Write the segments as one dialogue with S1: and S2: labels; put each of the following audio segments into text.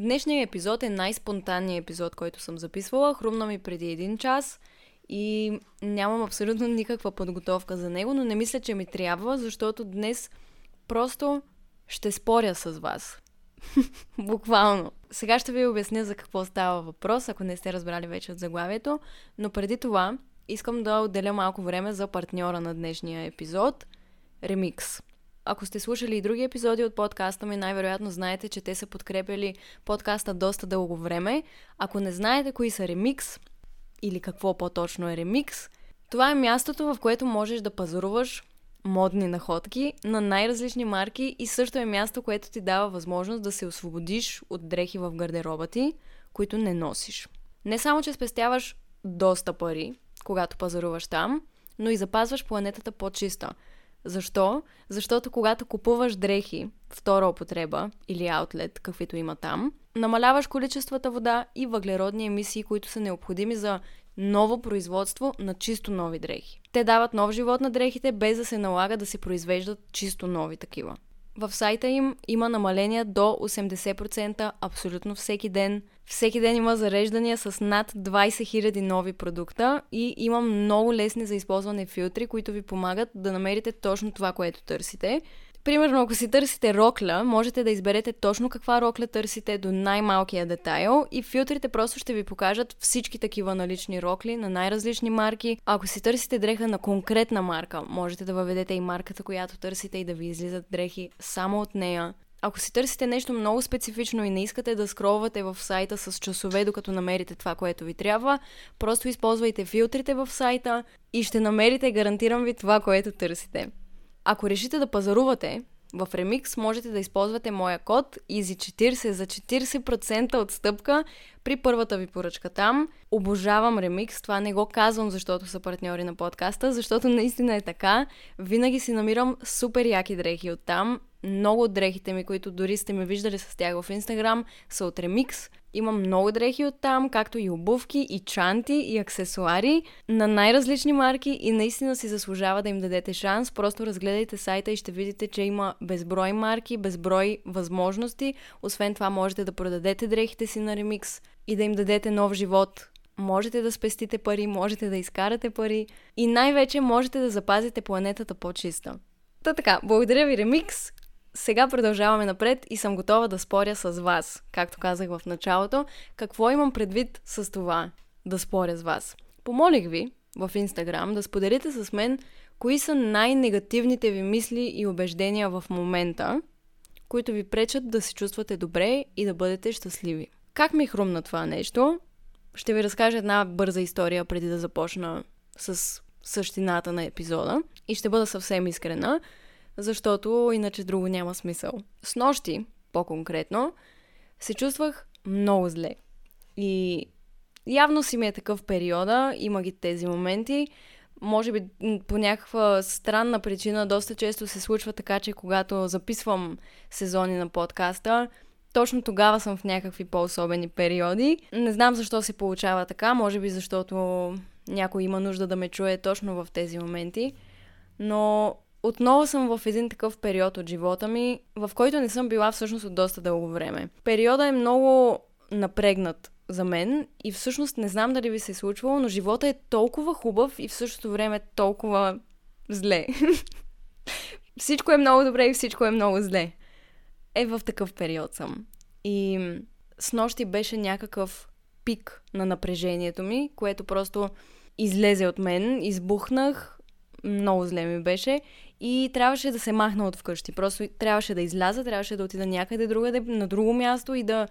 S1: Днешният епизод е най-спонтанният епизод, който съм записвала. Хрумна ми преди един час и нямам абсолютно никаква подготовка за него, но не мисля, че ми трябва, защото днес просто ще споря с вас. Буквално. Сега ще ви обясня за какво става въпрос, ако не сте разбрали вече от заглавието, но преди това искам да отделя малко време за партньора на днешния епизод – Remix. Ако сте слушали и други епизоди от подкаста ми, най-вероятно знаете, че те са подкрепили подкаста доста дълго време. Ако не знаете кои са Remix или какво по-точно е Remix, това е мястото, в което можеш да пазаруваш модни находки на най-различни марки и също е място, което ти дава възможност да се освободиш от дрехи в гардероба ти, които не носиш. Не само, че спестяваш доста пари, когато пазаруваш там, но и запазваш планетата по-чиста. Защо? Защото когато купуваш дрехи, втора употреба или аутлет, каквито има там, намаляваш количествата вода и въглеродни емисии, които са необходими за ново производство на чисто нови дрехи. Те дават нов живот на дрехите, без да се налага да се произвеждат чисто нови такива. В сайта им има намаления до 80% абсолютно всеки ден. Всеки ден има зареждания с над 20 000 нови продукта и има много лесни за използване филтри, които ви помагат да намерите точно това, което търсите. Примерно, ако си търсите рокля, можете да изберете точно каква рокля търсите до най-малкия детайл и филтрите просто ще ви покажат всички такива налични рокли на най-различни марки. Ако си търсите дреха на конкретна марка, можете да въведете и марката, която търсите и да ви излизат дрехи само от нея. Ако си търсите нещо много специфично и не искате да скролвате в сайта с часове, докато намерите това, което ви трябва, просто използвайте филтрите в сайта и ще намерите, гарантирам ви, това, което търсите. Ако решите да пазарувате, в Remix можете да използвате моя код EASY40 за 40% отстъпка при първата ви поръчка там. Обожавам Remix, това не го казвам, защото са партньори на подкаста, защото наистина е така. Винаги си намирам супер яки дрехи от там. Много от дрехите ми, които дори сте ме виждали с тях в Instagram, са от Remix. Има много дрехи от там, както и обувки, и чанти, и аксесуари на най-различни марки и наистина си заслужава да им дадете шанс. Просто разгледайте сайта и ще видите, че има безброй марки, безброй възможности. Освен това можете да продадете дрехите си на ремикс и да им дадете нов живот. Можете да спестите пари, можете да изкарате пари и най-вече можете да запазите планетата по-чиста. Та така, благодаря ви, Ремикс сега продължаваме напред и съм готова да споря с вас, както казах в началото. Какво имам предвид с това да споря с вас? Помолих ви в Инстаграм да споделите с мен кои са най-негативните ви мисли и убеждения в момента, които ви пречат да се чувствате добре и да бъдете щастливи. Как ми хрумна това нещо? Ще ви разкажа една бърза история преди да започна с същината на епизода и ще бъда съвсем искрена защото иначе друго няма смисъл. С нощи, по-конкретно, се чувствах много зле. И явно си ми е такъв периода, има ги тези моменти. Може би по някаква странна причина доста често се случва така, че когато записвам сезони на подкаста, точно тогава съм в някакви по-особени периоди. Не знам защо се получава така, може би защото някой има нужда да ме чуе точно в тези моменти. Но отново съм в един такъв период от живота ми, в който не съм била всъщност от доста дълго време. Периода е много напрегнат за мен и всъщност не знам дали ви се е случвало, но живота е толкова хубав и в същото време толкова зле. всичко е много добре и всичко е много зле. Е, в такъв период съм. И с нощи беше някакъв пик на напрежението ми, което просто излезе от мен, избухнах, много зле ми беше и трябваше да се махна от вкъщи. Просто трябваше да изляза, трябваше да отида някъде другаде, на друго място и да,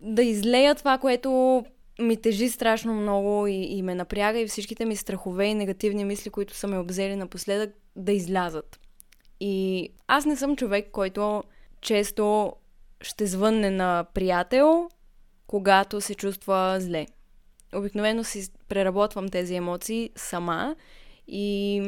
S1: да излея това, което ми тежи страшно много и, и ме напряга и всичките ми страхове и негативни мисли, които са ме обзели напоследък, да излязат. И аз не съм човек, който често ще звънне на приятел, когато се чувства зле. Обикновено си преработвам тези емоции сама и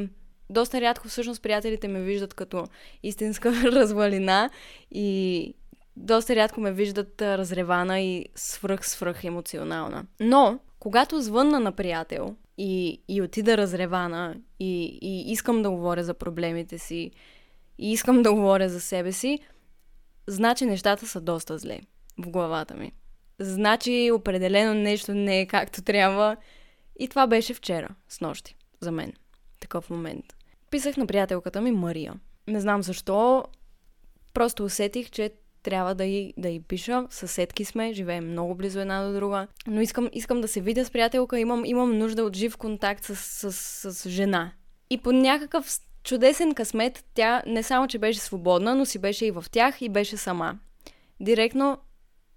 S1: доста рядко всъщност приятелите ме виждат като истинска развалина и доста рядко ме виждат разревана и свръх-свръх емоционална. Но, когато звънна на приятел и, и отида разревана и, и искам да говоря за проблемите си и искам да говоря за себе си, значи нещата са доста зле. в главата ми. Значи определено нещо не е както трябва. И това беше вчера, с нощи, за мен. Такъв момент. Писах на приятелката ми Мария. Не знам защо, просто усетих, че трябва да й, да й пиша. Съседки сме, живеем много близо една до друга. Но искам, искам да се видя с приятелка, имам, имам нужда от жив контакт с, с, с, с жена. И по някакъв чудесен късмет, тя не само, че беше свободна, но си беше и в тях и беше сама. Директно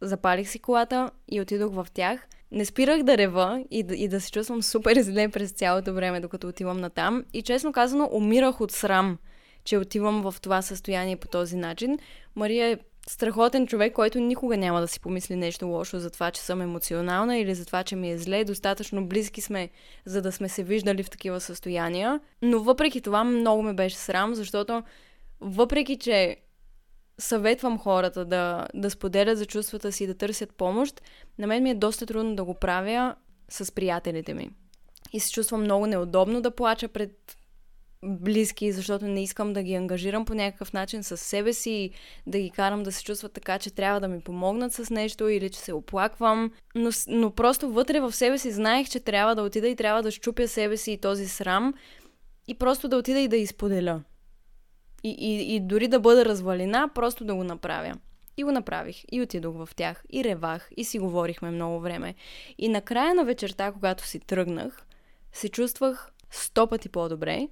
S1: запалих си колата и отидох в тях. Не спирах да рева и да, и да се чувствам супер зле през цялото време, докато отивам на там. И честно казано, умирах от срам, че отивам в това състояние по този начин. Мария е страхотен човек, който никога няма да си помисли нещо лошо за това, че съм емоционална или за това, че ми е зле. Достатъчно близки сме, за да сме се виждали в такива състояния. Но въпреки това много ме беше срам, защото въпреки, че съветвам хората да, да споделят за чувствата си, да търсят помощ, на мен ми е доста трудно да го правя с приятелите ми. И се чувствам много неудобно да плача пред близки, защото не искам да ги ангажирам по някакъв начин с себе си да ги карам да се чувстват така, че трябва да ми помогнат с нещо или че се оплаквам. Но, но просто вътре в себе си знаех, че трябва да отида и трябва да щупя себе си и този срам и просто да отида и да изподеля. И, и, и дори да бъда развалина, просто да го направя. И го направих. И отидох в тях. И ревах. И си говорихме много време. И накрая на вечерта, когато си тръгнах, се чувствах сто пъти по-добре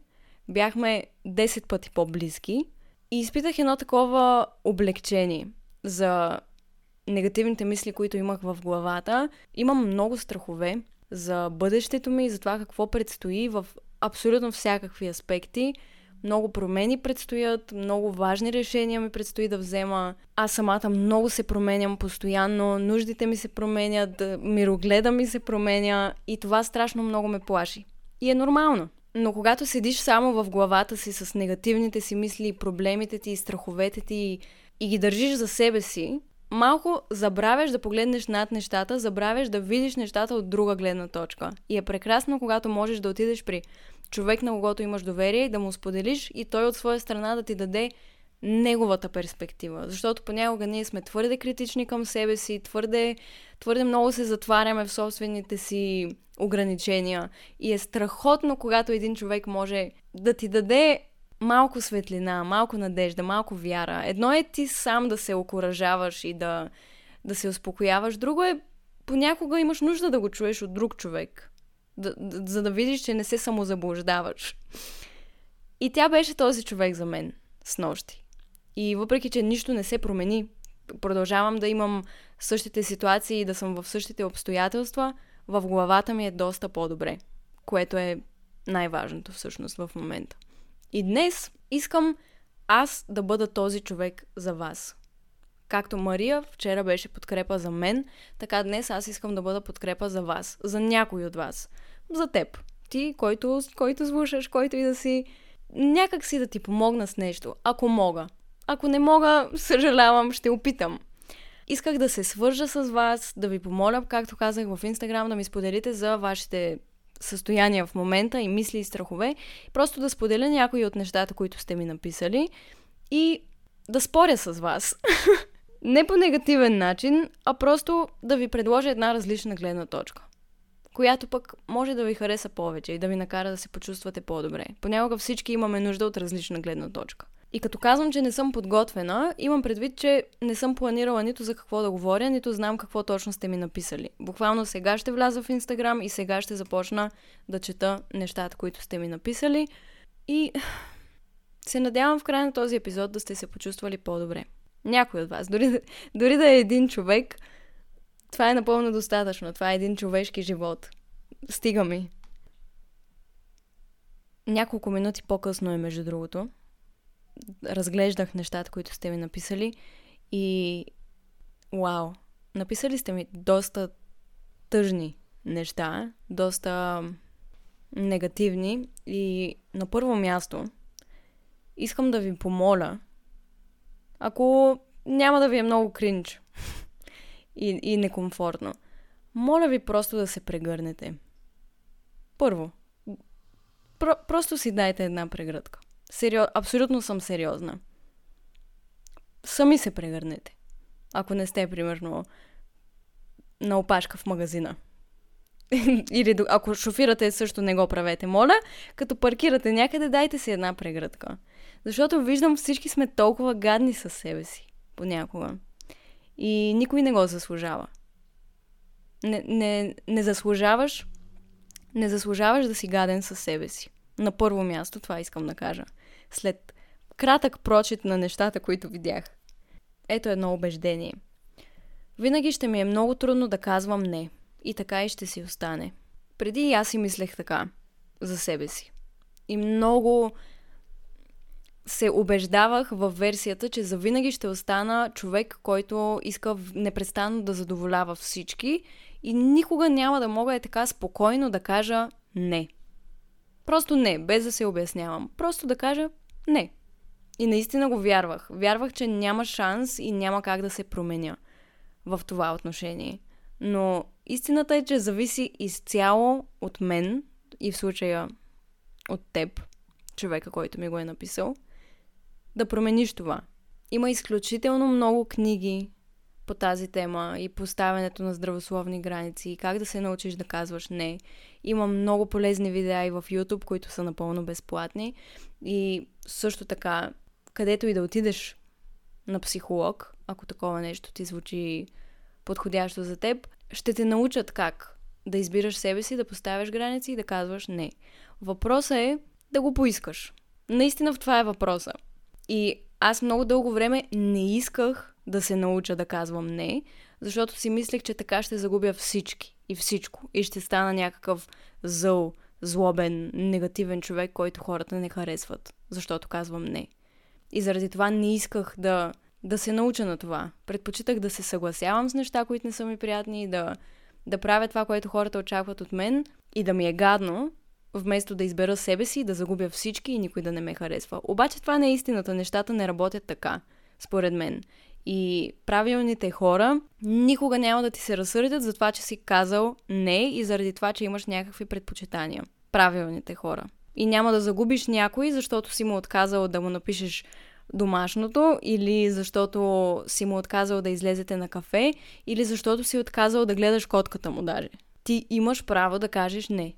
S1: бяхме 10 пъти по-близки и изпитах едно такова облегчение за негативните мисли, които имах в главата. Имам много страхове за бъдещето ми и за това какво предстои в абсолютно всякакви аспекти. Много промени предстоят, много важни решения ми предстои да взема. Аз самата много се променям постоянно, нуждите ми се променят, мирогледа ми се променя и това страшно много ме плаши. И е нормално. Но когато седиш само в главата си с негативните си мисли, проблемите ти, страховете ти и ги държиш за себе си, малко забравяш да погледнеш над нещата, забравяш да видиш нещата от друга гледна точка. И е прекрасно, когато можеш да отидеш при човек, на когото имаш доверие да му споделиш и той от своя страна да ти даде неговата перспектива. Защото понякога ние сме твърде критични към себе си, твърде, твърде много се затваряме в собствените си ограничения. И е страхотно, когато един човек може да ти даде малко светлина, малко надежда, малко вяра. Едно е ти сам да се окоръжаваш и да, да се успокояваш, друго е понякога имаш нужда да го чуеш от друг човек, да, за да видиш, че не се самозаблуждаваш. И тя беше този човек за мен с нощи. И въпреки, че нищо не се промени, продължавам да имам същите ситуации и да съм в същите обстоятелства – в главата ми е доста по-добре, което е най-важното всъщност в момента. И днес искам аз да бъда този човек за вас. Както Мария вчера беше подкрепа за мен, така днес аз искам да бъда подкрепа за вас, за някой от вас. За теб. Ти, който, който слушаш, който и да си, някак си да ти помогна с нещо, ако мога. Ако не мога, съжалявам, ще опитам. Исках да се свържа с вас, да ви помоля, както казах в Инстаграм, да ми споделите за вашите състояния в момента и мисли и страхове. Просто да споделя някои от нещата, които сте ми написали и да споря с вас. Не по негативен начин, а просто да ви предложа една различна гледна точка, която пък може да ви хареса повече и да ви накара да се почувствате по-добре. Понякога всички имаме нужда от различна гледна точка. И като казвам, че не съм подготвена, имам предвид, че не съм планирала нито за какво да говоря, нито знам какво точно сте ми написали. Буквално сега ще вляза в Инстаграм и сега ще започна да чета нещата, които сте ми написали. И се надявам в края на този епизод да сте се почувствали по-добре. Някой от вас, дори, дори да е един човек, това е напълно достатъчно. Това е един човешки живот. Стига ми. Няколко минути по-късно е, между другото разглеждах нещата, които сте ми написали и вау, написали сте ми доста тъжни неща, доста негативни и на първо място искам да ви помоля, ако няма да ви е много кринч и, и некомфортно, моля ви просто да се прегърнете. Първо, про- просто си дайте една прегръдка. Сериоз... Абсолютно съм сериозна. Сами се прегърнете. ако не сте, примерно, на опашка в магазина. Или ако шофирате, също не го правете, моля. Като паркирате някъде, дайте си една прегръдка. Защото виждам всички сме толкова гадни със себе си. Понякога. И никой не го заслужава. Не, не, не заслужаваш не заслужаваш да си гаден със себе си. На първо място, това искам да кажа. След кратък прочит на нещата, които видях. Ето едно убеждение. Винаги ще ми е много трудно да казвам не. И така и ще си остане. Преди и аз си мислех така. За себе си. И много се убеждавах в версията, че завинаги ще остана човек, който иска непрестанно да задоволява всички и никога няма да мога е така спокойно да кажа не. Просто не, без да се обяснявам. Просто да кажа не. И наистина го вярвах. Вярвах, че няма шанс и няма как да се променя в това отношение. Но истината е, че зависи изцяло от мен и в случая от теб, човека, който ми го е написал, да промениш това. Има изключително много книги по тази тема и поставянето на здравословни граници и как да се научиш да казваш не. Има много полезни видеа и в YouTube, които са напълно безплатни. И също така, където и да отидеш на психолог, ако такова нещо ти звучи подходящо за теб, ще те научат как да избираш себе си, да поставяш граници и да казваш не. Въпросът е да го поискаш. Наистина в това е въпроса. И аз много дълго време не исках да се науча да казвам не, защото си мислех, че така ще загубя всички и всичко. И ще стана някакъв зъл, злобен, негативен човек, който хората не харесват, защото казвам не. И заради това не исках да, да се науча на това. Предпочитах да се съгласявам с неща, които не са ми приятни, да, да правя това, което хората очакват от мен и да ми е гадно, вместо да избера себе си, да загубя всички и никой да не ме харесва. Обаче това не е истината. Нещата не работят така, според мен. И правилните хора никога няма да ти се разсърдят за това, че си казал не и заради това, че имаш някакви предпочитания. Правилните хора. И няма да загубиш някой, защото си му отказал да му напишеш домашното, или защото си му отказал да излезете на кафе, или защото си отказал да гледаш котката му даже. Ти имаш право да кажеш не.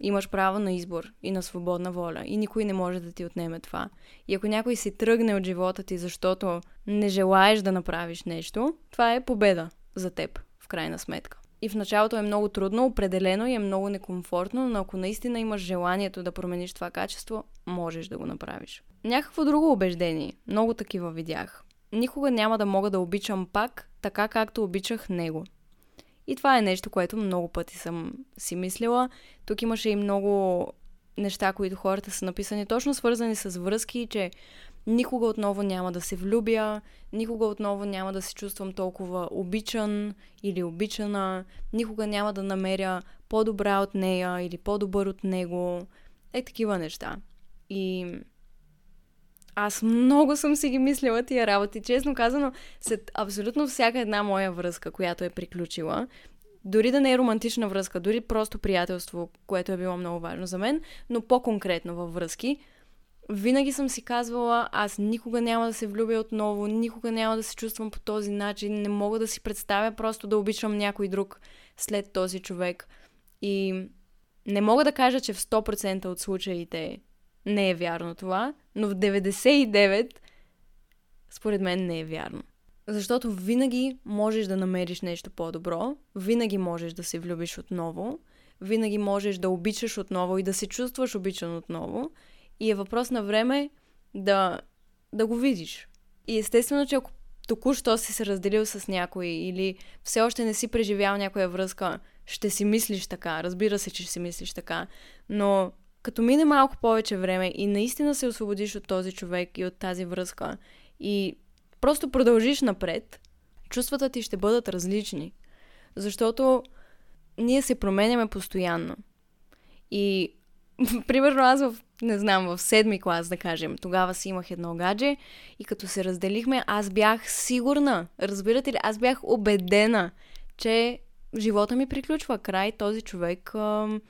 S1: Имаш право на избор и на свободна воля и никой не може да ти отнеме това. И ако някой си тръгне от живота ти, защото не желаеш да направиш нещо, това е победа за теб, в крайна сметка. И в началото е много трудно, определено и е много некомфортно, но ако наистина имаш желанието да промениш това качество, можеш да го направиш. Някакво друго убеждение, много такива видях. Никога няма да мога да обичам пак, така както обичах него. И това е нещо, което много пъти съм си мислила. Тук имаше и много неща, които хората са написани, точно свързани с връзки, че никога отново няма да се влюбя, никога отново няма да се чувствам толкова обичан или обичана, никога няма да намеря по-добра от нея или по-добър от него. Е такива неща. И аз много съм си ги мислила тия работи. Честно казано, след абсолютно всяка една моя връзка, която е приключила, дори да не е романтична връзка, дори просто приятелство, което е било много важно за мен, но по-конкретно във връзки, винаги съм си казвала, аз никога няма да се влюбя отново, никога няма да се чувствам по този начин, не мога да си представя просто да обичам някой друг след този човек. И не мога да кажа, че в 100% от случаите не е вярно това, но в 99 според мен не е вярно. Защото винаги можеш да намериш нещо по-добро, винаги можеш да се влюбиш отново, винаги можеш да обичаш отново и да се чувстваш обичан отново. И е въпрос на време да, да го видиш. И естествено, че ако току-що си се разделил с някой или все още не си преживял някоя връзка, ще си мислиш така. Разбира се, че ще си мислиш така. Но като мине малко повече време и наистина се освободиш от този човек и от тази връзка и просто продължиш напред, чувствата ти ще бъдат различни. Защото ние се променяме постоянно. И, примерно, аз в, не знам, в седми клас, да кажем, тогава си имах едно гадже и като се разделихме, аз бях сигурна, разбирате ли, аз бях убедена, че живота ми приключва край, този човек ам,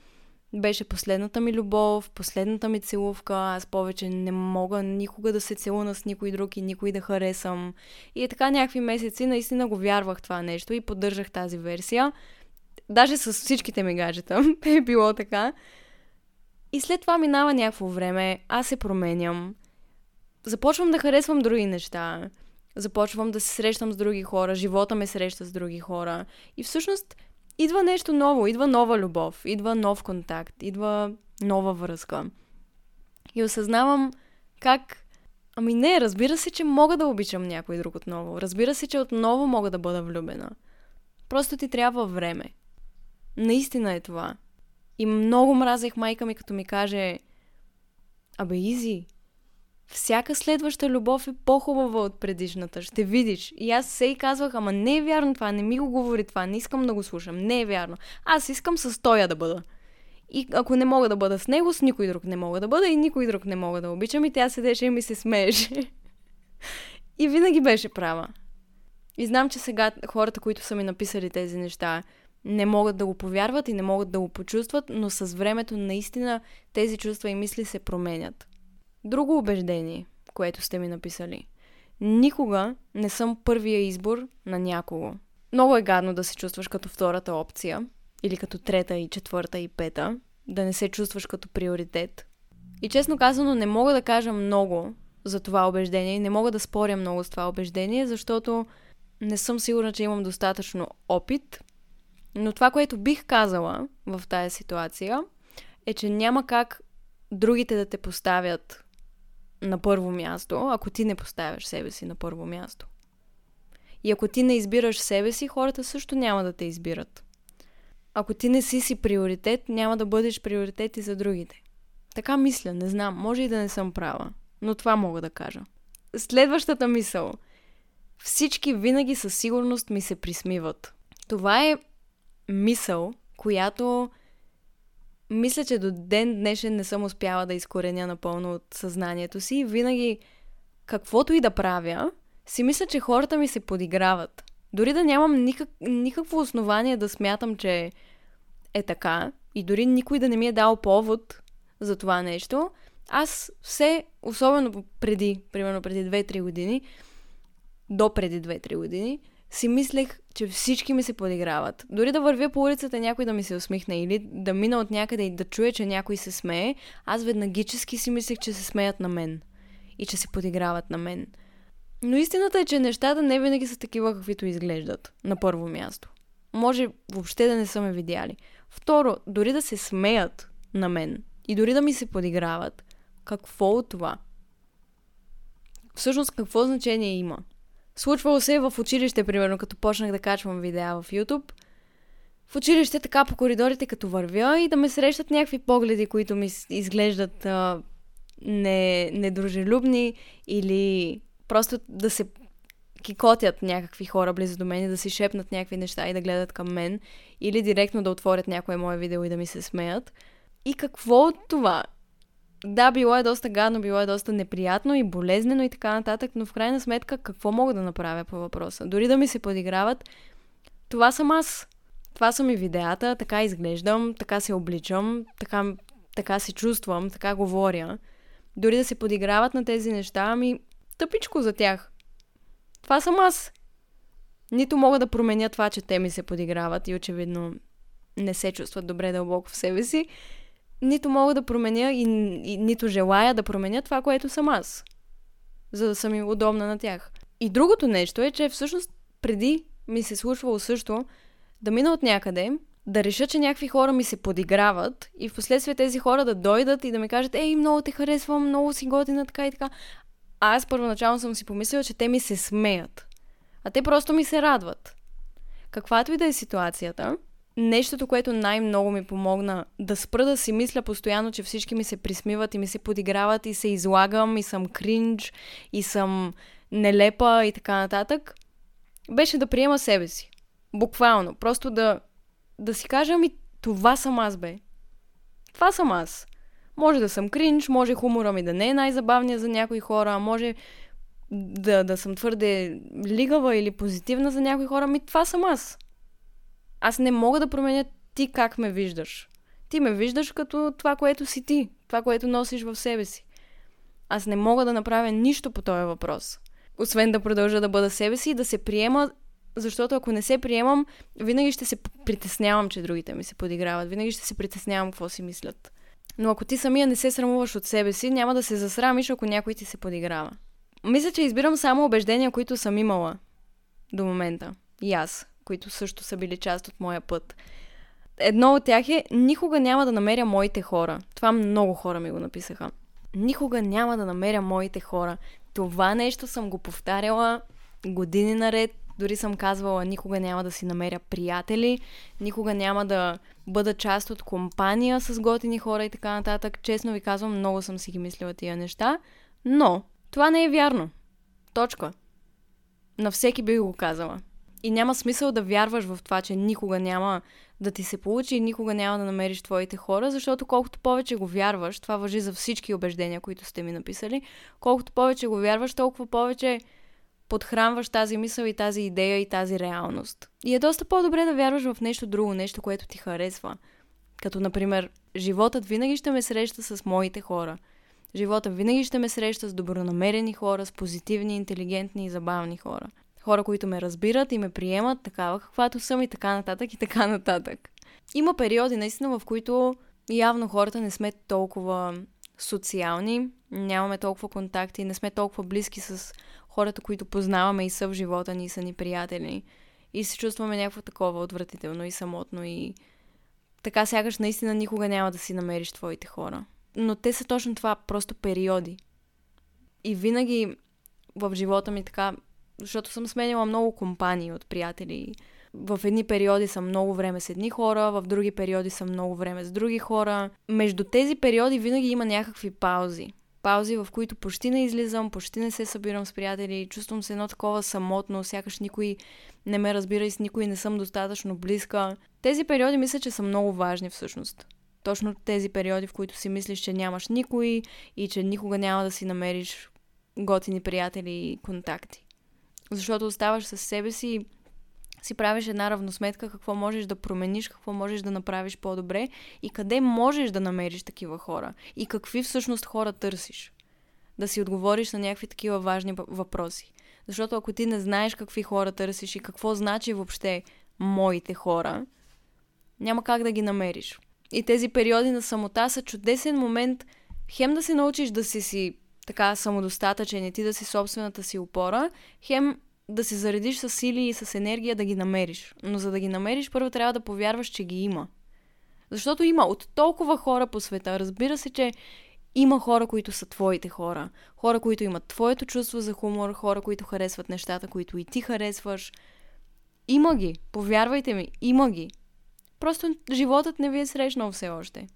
S1: беше последната ми любов, последната ми целувка. Аз повече не мога никога да се целуна с никой друг и никой да харесам. И е така някакви месеци наистина го вярвах това нещо и поддържах тази версия. Даже с всичките ми гаджета е било така. И след това минава някакво време, аз се променям. Започвам да харесвам други неща. Започвам да се срещам с други хора, живота ме среща с други хора. И всъщност идва нещо ново, идва нова любов, идва нов контакт, идва нова връзка. И осъзнавам как Ами не, разбира се, че мога да обичам някой друг отново. Разбира се, че отново мога да бъда влюбена. Просто ти трябва време. Наистина е това. И много мразех майка ми, като ми каже Абе, Изи, всяка следваща любов е по-хубава от предишната. Ще видиш. И аз се и казвах, ама не е вярно това, не ми го говори това, не искам да го слушам. Не е вярно. Аз искам с тоя да бъда. И ако не мога да бъда с него, с никой друг не мога да бъда и никой друг не мога да обичам. И тя седеше и ми се смееше. и винаги беше права. И знам, че сега хората, които са ми написали тези неща, не могат да го повярват и не могат да го почувстват, но с времето наистина тези чувства и мисли се променят. Друго убеждение, което сте ми написали. Никога не съм първия избор на някого. Много е гадно да се чувстваш като втората опция, или като трета и четвърта и пета, да не се чувстваш като приоритет. И честно казано, не мога да кажа много за това убеждение и не мога да споря много с това убеждение, защото не съм сигурна, че имам достатъчно опит. Но това, което бих казала в тази ситуация, е, че няма как другите да те поставят на първо място, ако ти не поставяш себе си на първо място. И ако ти не избираш себе си, хората също няма да те избират. Ако ти не си си приоритет, няма да бъдеш приоритет и за другите. Така мисля, не знам, може и да не съм права, но това мога да кажа. Следващата мисъл. Всички винаги със сигурност ми се присмиват. Това е мисъл, която мисля, че до ден днешен не съм успяла да изкореня напълно от съзнанието си. Винаги, каквото и да правя, си мисля, че хората ми се подиграват. Дори да нямам никак, никакво основание да смятам, че е така, и дори никой да не ми е дал повод за това нещо, аз все, особено преди, примерно преди 2-3 години, до преди 2-3 години, си мислех, че всички ми се подиграват. Дори да вървя по улицата някой да ми се усмихне или да мина от някъде и да чуя, че някой се смее, аз веднагически си мислех, че се смеят на мен и че се подиграват на мен. Но истината е, че нещата не винаги са такива, каквито изглеждат. На първо място. Може въобще да не са ме видяли. Второ, дори да се смеят на мен и дори да ми се подиграват, какво от това? Всъщност какво значение има? Случвало се в училище, примерно, като почнах да качвам видеа в YouTube. В училище така по коридорите, като вървя и да ме срещат някакви погледи, които ми изглеждат а, не, недружелюбни или просто да се кикотят някакви хора близо до мен и да си шепнат някакви неща и да гледат към мен или директно да отворят някое мое видео и да ми се смеят. И какво от това? Да, било е доста гадно, било е доста неприятно и болезнено и така нататък, но в крайна сметка какво мога да направя по въпроса? Дори да ми се подиграват, това съм аз. Това са ми видеята, така изглеждам, така се обличам, така, така се чувствам, така говоря. Дори да се подиграват на тези неща, ами тъпичко за тях. Това съм аз. Нито мога да променя това, че те ми се подиграват и очевидно не се чувстват добре дълбоко в себе си, нито мога да променя и, и нито желая да променя това, което съм аз. За да съм им удобна на тях. И другото нещо е, че всъщност преди ми се случвало също да мина от някъде, да реша, че някакви хора ми се подиграват и в последствие тези хора да дойдат и да ми кажат, ей, много те харесвам, много си готина, така и така. А аз първоначално съм си помислила, че те ми се смеят. А те просто ми се радват. Каквато и да е ситуацията, нещото, което най-много ми помогна да спра да си мисля постоянно, че всички ми се присмиват и ми се подиграват и се излагам и съм кринж и съм нелепа и така нататък, беше да приема себе си. Буквално. Просто да, да си кажа ми това съм аз, бе. Това съм аз. Може да съм кринж, може хумора ми да не е най-забавния за някои хора, може да, да съм твърде лигава или позитивна за някои хора, ми това съм аз. Аз не мога да променя ти как ме виждаш. Ти ме виждаш като това, което си ти, това, което носиш в себе си. Аз не мога да направя нищо по този въпрос. Освен да продължа да бъда себе си и да се приема, защото ако не се приемам, винаги ще се притеснявам, че другите ми се подиграват. Винаги ще се притеснявам какво си мислят. Но ако ти самия не се срамуваш от себе си, няма да се засрамиш, ако някой ти се подиграва. Мисля, че избирам само убеждения, които съм имала до момента. И аз, които също са били част от моя път. Едно от тях е никога няма да намеря моите хора. Това много хора ми го написаха. Никога няма да намеря моите хора. Това нещо съм го повтаряла години наред. Дори съм казвала, никога няма да си намеря приятели, никога няма да бъда част от компания с готини хора и така нататък. Честно ви казвам, много съм си ги мислила тия неща. Но това не е вярно. Точка. На всеки би го казала. И няма смисъл да вярваш в това, че никога няма да ти се получи и никога няма да намериш твоите хора, защото колкото повече го вярваш, това въжи за всички убеждения, които сте ми написали, колкото повече го вярваш, толкова повече подхранваш тази мисъл и тази идея и тази реалност. И е доста по-добре да вярваш в нещо друго, нещо, което ти харесва. Като, например, животът винаги ще ме среща с моите хора. Живота винаги ще ме среща с добронамерени хора, с позитивни, интелигентни и забавни хора хора, които ме разбират и ме приемат такава каквато съм и така нататък и така нататък. Има периоди наистина, в които явно хората не сме толкова социални, нямаме толкова контакти, не сме толкова близки с хората, които познаваме и са в живота ни, са ни приятели. И се чувстваме някакво такова отвратително и самотно и така сякаш наистина никога няма да си намериш твоите хора. Но те са точно това, просто периоди. И винаги в живота ми така защото съм сменила много компании от приятели. В едни периоди съм много време с едни хора, в други периоди съм много време с други хора. Между тези периоди винаги има някакви паузи. Паузи, в които почти не излизам, почти не се събирам с приятели, чувствам се едно такова самотно, сякаш никой не ме разбира и с никой не съм достатъчно близка. Тези периоди мисля, че са много важни всъщност. Точно тези периоди, в които си мислиш, че нямаш никой и че никога няма да си намериш готини приятели и контакти. Защото оставаш със себе си и си правиш една равносметка какво можеш да промениш, какво можеш да направиш по-добре и къде можеш да намериш такива хора и какви всъщност хора търсиш. Да си отговориш на някакви такива важни въпроси. Защото ако ти не знаеш какви хора търсиш и какво значи въобще моите хора, няма как да ги намериш. И тези периоди на самота са чудесен момент хем да се научиш да си си така самодостатъчен и ти да си собствената си опора, хем да се заредиш с сили и с енергия да ги намериш. Но за да ги намериш, първо трябва да повярваш, че ги има. Защото има от толкова хора по света. Разбира се, че има хора, които са твоите хора. Хора, които имат твоето чувство за хумор, хора, които харесват нещата, които и ти харесваш. Има ги. Повярвайте ми, има ги. Просто животът не ви е срещнал все още.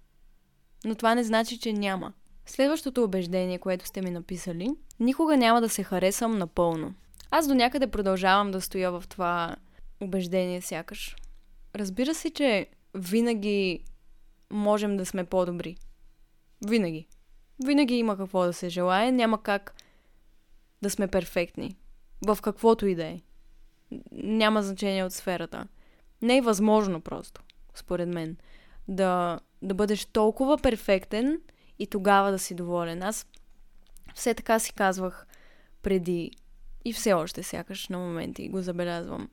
S1: Но това не значи, че няма. Следващото убеждение, което сте ми написали, никога няма да се харесам напълно. Аз до някъде продължавам да стоя в това убеждение сякаш. Разбира се, че винаги можем да сме по-добри. Винаги. Винаги има какво да се желае, няма как да сме перфектни. В каквото и да е. Няма значение от сферата. Не е възможно просто, според мен, да, да бъдеш толкова перфектен, и тогава да си доволен. Аз все така си казвах преди и все още сякаш на моменти го забелязвам.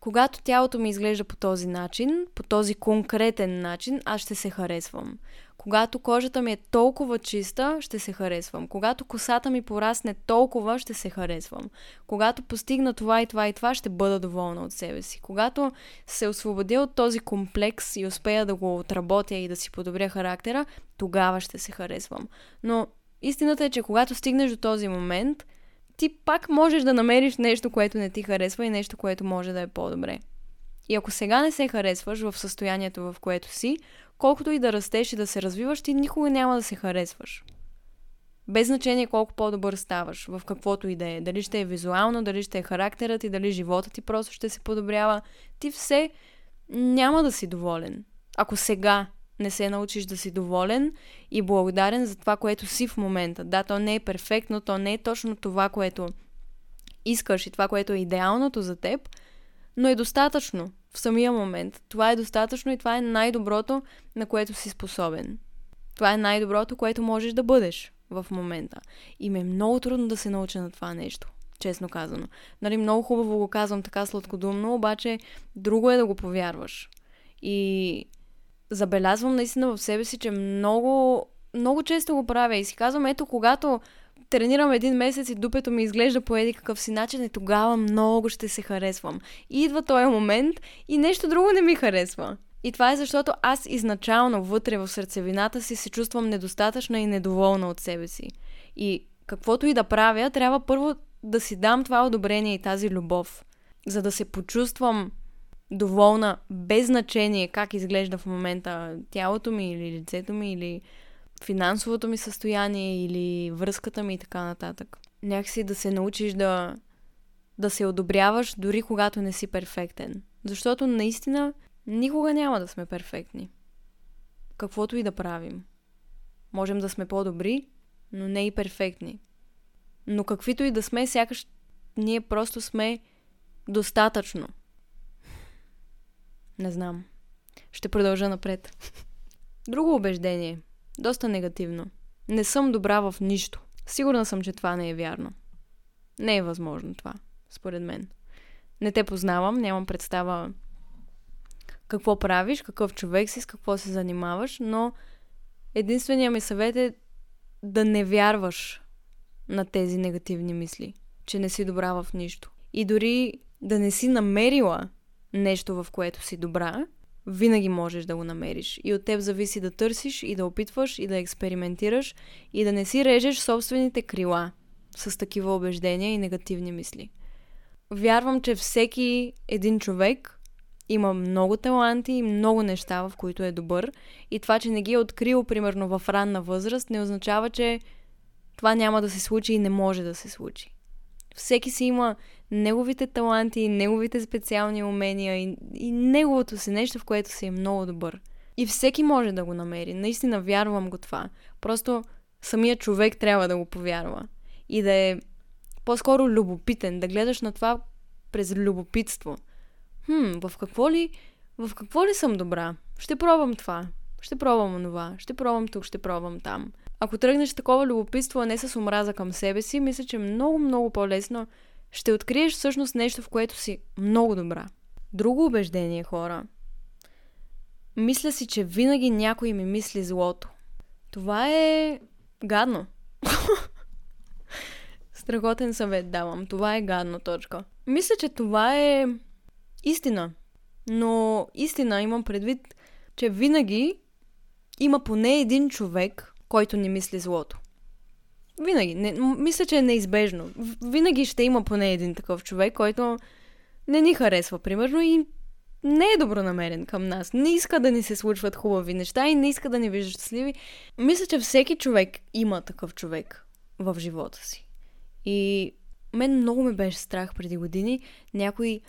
S1: Когато тялото ми изглежда по този начин, по този конкретен начин, аз ще се харесвам. Когато кожата ми е толкова чиста, ще се харесвам. Когато косата ми порасне толкова, ще се харесвам. Когато постигна това и това и това, ще бъда доволна от себе си. Когато се освободя от този комплекс и успея да го отработя и да си подобря характера, тогава ще се харесвам. Но истината е, че когато стигнеш до този момент, ти пак можеш да намериш нещо, което не ти харесва и нещо, което може да е по-добре. И ако сега не се харесваш в състоянието, в което си, колкото и да растеш и да се развиваш, ти никога няма да се харесваш. Без значение колко по-добър ставаш, в каквото и да е. Дали ще е визуално, дали ще е характерът и дали живота ти просто ще се подобрява. Ти все няма да си доволен. Ако сега не се научиш да си доволен и благодарен за това, което си в момента. Да, то не е перфектно, то не е точно това, което искаш и това, което е идеалното за теб, но е достатъчно. В самия момент. Това е достатъчно и това е най-доброто, на което си способен. Това е най-доброто, което можеш да бъдеш в момента. И ми е много трудно да се науча на това нещо, честно казано. Нали, много хубаво го казвам така сладкодумно, обаче друго е да го повярваш. И забелязвам наистина в себе си, че много, много често го правя и си казвам, ето когато тренирам един месец и дупето ми изглежда по еди какъв си начин, и тогава много ще се харесвам. И идва този момент и нещо друго не ми харесва. И това е защото аз изначално вътре в сърцевината си се чувствам недостатъчна и недоволна от себе си. И каквото и да правя, трябва първо да си дам това одобрение и тази любов, за да се почувствам доволна, без значение как изглежда в момента тялото ми или лицето ми или финансовото ми състояние или връзката ми и така нататък. Някакси да се научиш да, да се одобряваш дори когато не си перфектен. Защото наистина никога няма да сме перфектни. Каквото и да правим. Можем да сме по-добри, но не и перфектни. Но каквито и да сме, сякаш ние просто сме достатъчно. Не знам. Ще продължа напред. Друго убеждение. Доста негативно. Не съм добра в нищо. Сигурна съм, че това не е вярно. Не е възможно това, според мен. Не те познавам, нямам представа какво правиш, какъв човек си, с какво се занимаваш, но единственият ми съвет е да не вярваш на тези негативни мисли, че не си добра в нищо. И дори да не си намерила нещо, в което си добра, винаги можеш да го намериш. И от теб зависи да търсиш и да опитваш и да експериментираш и да не си режеш собствените крила с такива убеждения и негативни мисли. Вярвам, че всеки един човек има много таланти и много неща, в които е добър. И това, че не ги е открил, примерно, в ранна възраст, не означава, че това няма да се случи и не може да се случи. Всеки си има неговите таланти, неговите специални умения и, и неговото си нещо, в което си е много добър. И всеки може да го намери. Наистина вярвам го това. Просто самият човек трябва да го повярва. И да е по-скоро любопитен, да гледаш на това през любопитство. Хм, в какво ли, в какво ли съм добра? Ще пробвам това. Ще пробвам онова. Ще пробвам тук, ще пробвам там. Ако тръгнеш такова любопитство, а не с омраза към себе си, мисля, че много, много по-лесно ще откриеш всъщност нещо, в което си много добра. Друго убеждение, хора. Мисля си, че винаги някой ми мисли злото. Това е гадно. Страхотен съвет давам. Това е гадно точка. Мисля, че това е истина. Но истина имам предвид, че винаги има поне един човек, който не мисли злото. Винаги. Не, мисля, че е неизбежно. Винаги ще има поне един такъв човек, който не ни харесва, примерно, и не е добронамерен към нас. Не иска да ни се случват хубави неща и не иска да ни вижда щастливи. Мисля, че всеки човек има такъв човек в живота си. И мен много ме беше страх преди години някой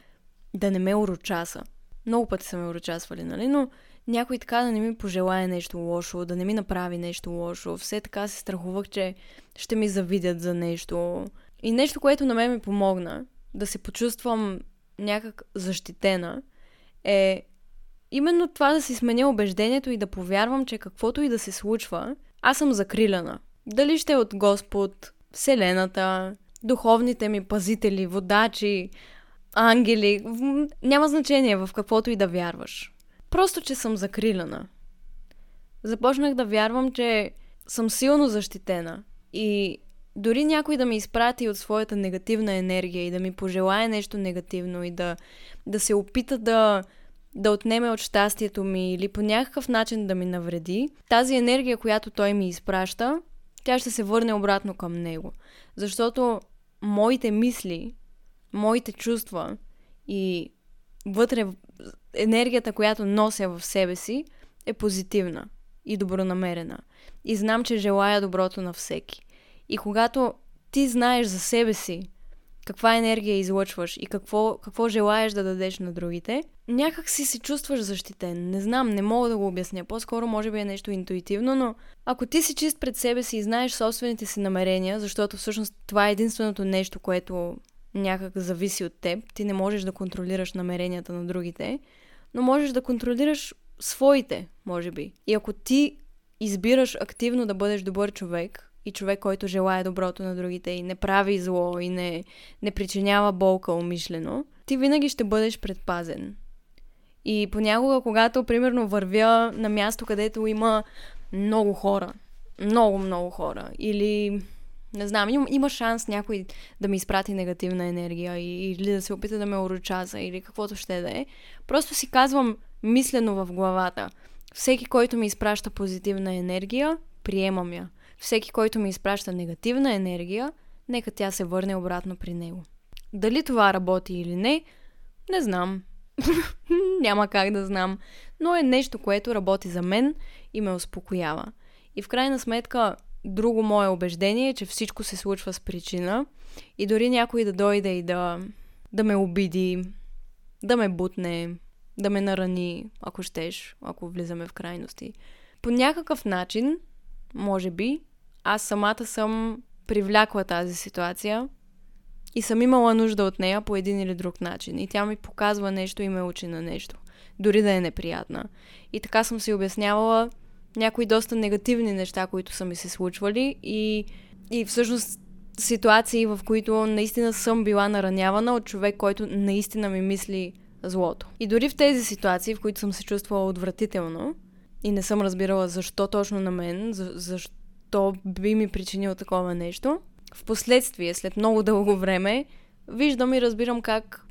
S1: да не ме урочаса. Много пъти са ме урочасвали, нали? Но някой така да не ми пожелая нещо лошо, да не ми направи нещо лошо. Все така се страхувах, че ще ми завидят за нещо. И нещо, което на мен ми помогна да се почувствам някак защитена, е именно това да си сменя убеждението и да повярвам, че каквото и да се случва, аз съм закрилена. Дали ще е от Господ, Вселената, духовните ми пазители, водачи, ангели, няма значение в каквото и да вярваш. Просто, че съм закрилена. Започнах да вярвам, че съм силно защитена и дори някой да ми изпрати от своята негативна енергия и да ми пожелае нещо негативно и да, да се опита да, да отнеме от щастието ми или по някакъв начин да ми навреди, тази енергия, която той ми изпраща, тя ще се върне обратно към него. Защото моите мисли, моите чувства и вътре енергията, която нося в себе си, е позитивна и добронамерена. И знам, че желая доброто на всеки. И когато ти знаеш за себе си каква енергия излъчваш и какво, какво желаеш да дадеш на другите, някак си се чувстваш защитен. Не знам, не мога да го обясня. По-скоро може би е нещо интуитивно, но ако ти си чист пред себе си и знаеш собствените си намерения, защото всъщност това е единственото нещо, което някак зависи от теб. Ти не можеш да контролираш намеренията на другите, но можеш да контролираш своите, може би. И ако ти избираш активно да бъдеш добър човек и човек, който желая доброто на другите и не прави зло и не, не причинява болка умишлено, ти винаги ще бъдеш предпазен. И понякога, когато, примерно, вървя на място, където има много хора, много, много хора, или не знам, има, има шанс някой да ми изпрати негативна енергия или да се опита да ме урочаза или каквото ще да е. Просто си казвам мислено в главата. Всеки, който ми изпраща позитивна енергия, приемам я. Всеки, който ми изпраща негативна енергия, нека тя се върне обратно при него. Дали това работи или не, не знам. Няма как да знам. Но е нещо, което работи за мен и ме успокоява. И в крайна сметка, друго мое убеждение е, че всичко се случва с причина. И дори някой да дойде и да, да ме обиди, да ме бутне, да ме нарани, ако щеш, ако влизаме в крайности. По някакъв начин, може би, аз самата съм привлякла тази ситуация и съм имала нужда от нея по един или друг начин. И тя ми показва нещо и ме учи на нещо. Дори да е неприятна. И така съм си обяснявала някои доста негативни неща, които са ми се случвали и, и всъщност ситуации, в които наистина съм била наранявана от човек, който наистина ми мисли злото. И дори в тези ситуации, в които съм се чувствала отвратително и не съм разбирала защо точно на мен, за, защо би ми причинил такова нещо, в последствие, след много дълго време, виждам и разбирам как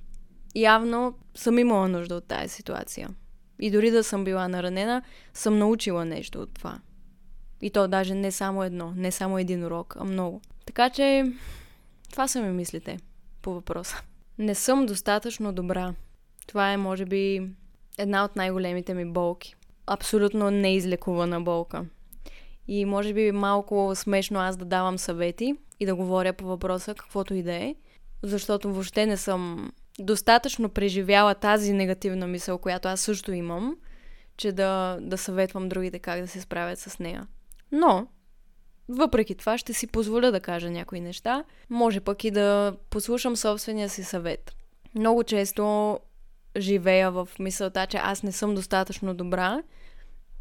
S1: явно съм имала нужда от тази ситуация. И дори да съм била наранена, съм научила нещо от това. И то даже не само едно, не само един урок, а много. Така че, това са ми мислите по въпроса. Не съм достатъчно добра. Това е, може би, една от най-големите ми болки. Абсолютно неизлекувана болка. И може би малко смешно аз да давам съвети и да говоря по въпроса, каквото и да е, защото въобще не съм достатъчно преживяла тази негативна мисъл, която аз също имам, че да, да съветвам другите как да се справят с нея. Но, въпреки това, ще си позволя да кажа някои неща. Може пък и да послушам собствения си съвет. Много често живея в мисълта, че аз не съм достатъчно добра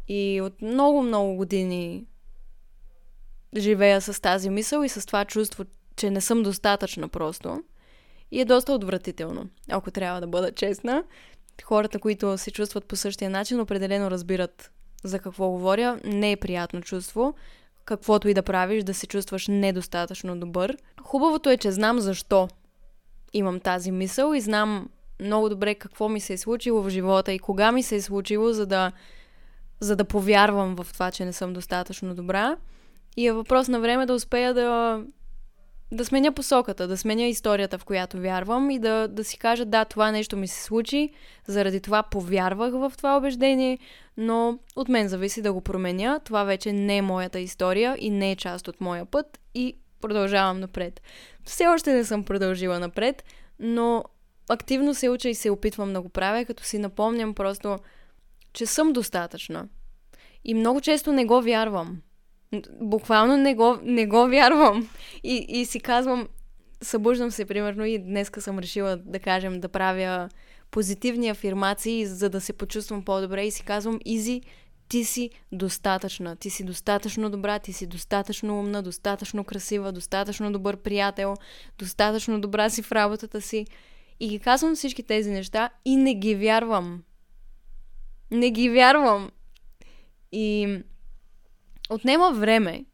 S1: и от много-много години живея с тази мисъл и с това чувство, че не съм достатъчна просто. И е доста отвратително, ако трябва да бъда честна. Хората, които се чувстват по същия начин, определено разбират за какво говоря. Не е приятно чувство. Каквото и да правиш, да се чувстваш недостатъчно добър. Хубавото е, че знам защо имам тази мисъл и знам много добре какво ми се е случило в живота и кога ми се е случило, за да, за да повярвам в това, че не съм достатъчно добра. И е въпрос на време да успея да, да сменя посоката, да сменя историята, в която вярвам и да, да си кажа, да, това нещо ми се случи, заради това повярвах в това убеждение, но от мен зависи да го променя. Това вече не е моята история и не е част от моя път и продължавам напред. Все още не съм продължила напред, но активно се уча и се опитвам да го правя, като си напомням просто, че съм достатъчна. И много често не го вярвам. Буквално не го, не го вярвам. И, и си казвам, събуждам се, примерно, и днеска съм решила да кажем, да правя позитивни афирмации, за да се почувствам по-добре и си казвам, Изи, ти си достатъчна, ти си достатъчно добра, ти си достатъчно умна, достатъчно красива, достатъчно добър приятел, достатъчно добра си в работата си. И ги казвам всички тези неща и не ги вярвам. Не ги вярвам. И отнема време,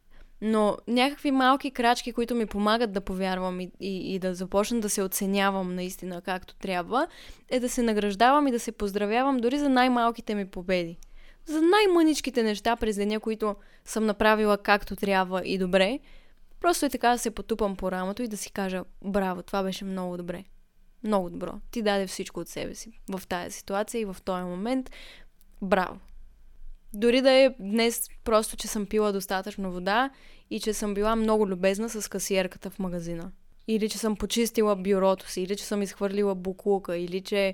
S1: но някакви малки крачки, които ми помагат да повярвам и, и, и да започна да се оценявам наистина както трябва, е да се награждавам и да се поздравявам дори за най-малките ми победи. За най-мъничките неща през деня, които съм направила както трябва и добре. Просто е така да се потупам по рамото и да си кажа, браво, това беше много добре. Много добро. Ти даде всичко от себе си в тази ситуация и в този момент. Браво. Дори да е днес просто, че съм пила достатъчно вода и че съм била много любезна с касиерката в магазина. Или че съм почистила бюрото си, или че съм изхвърлила буклука, или че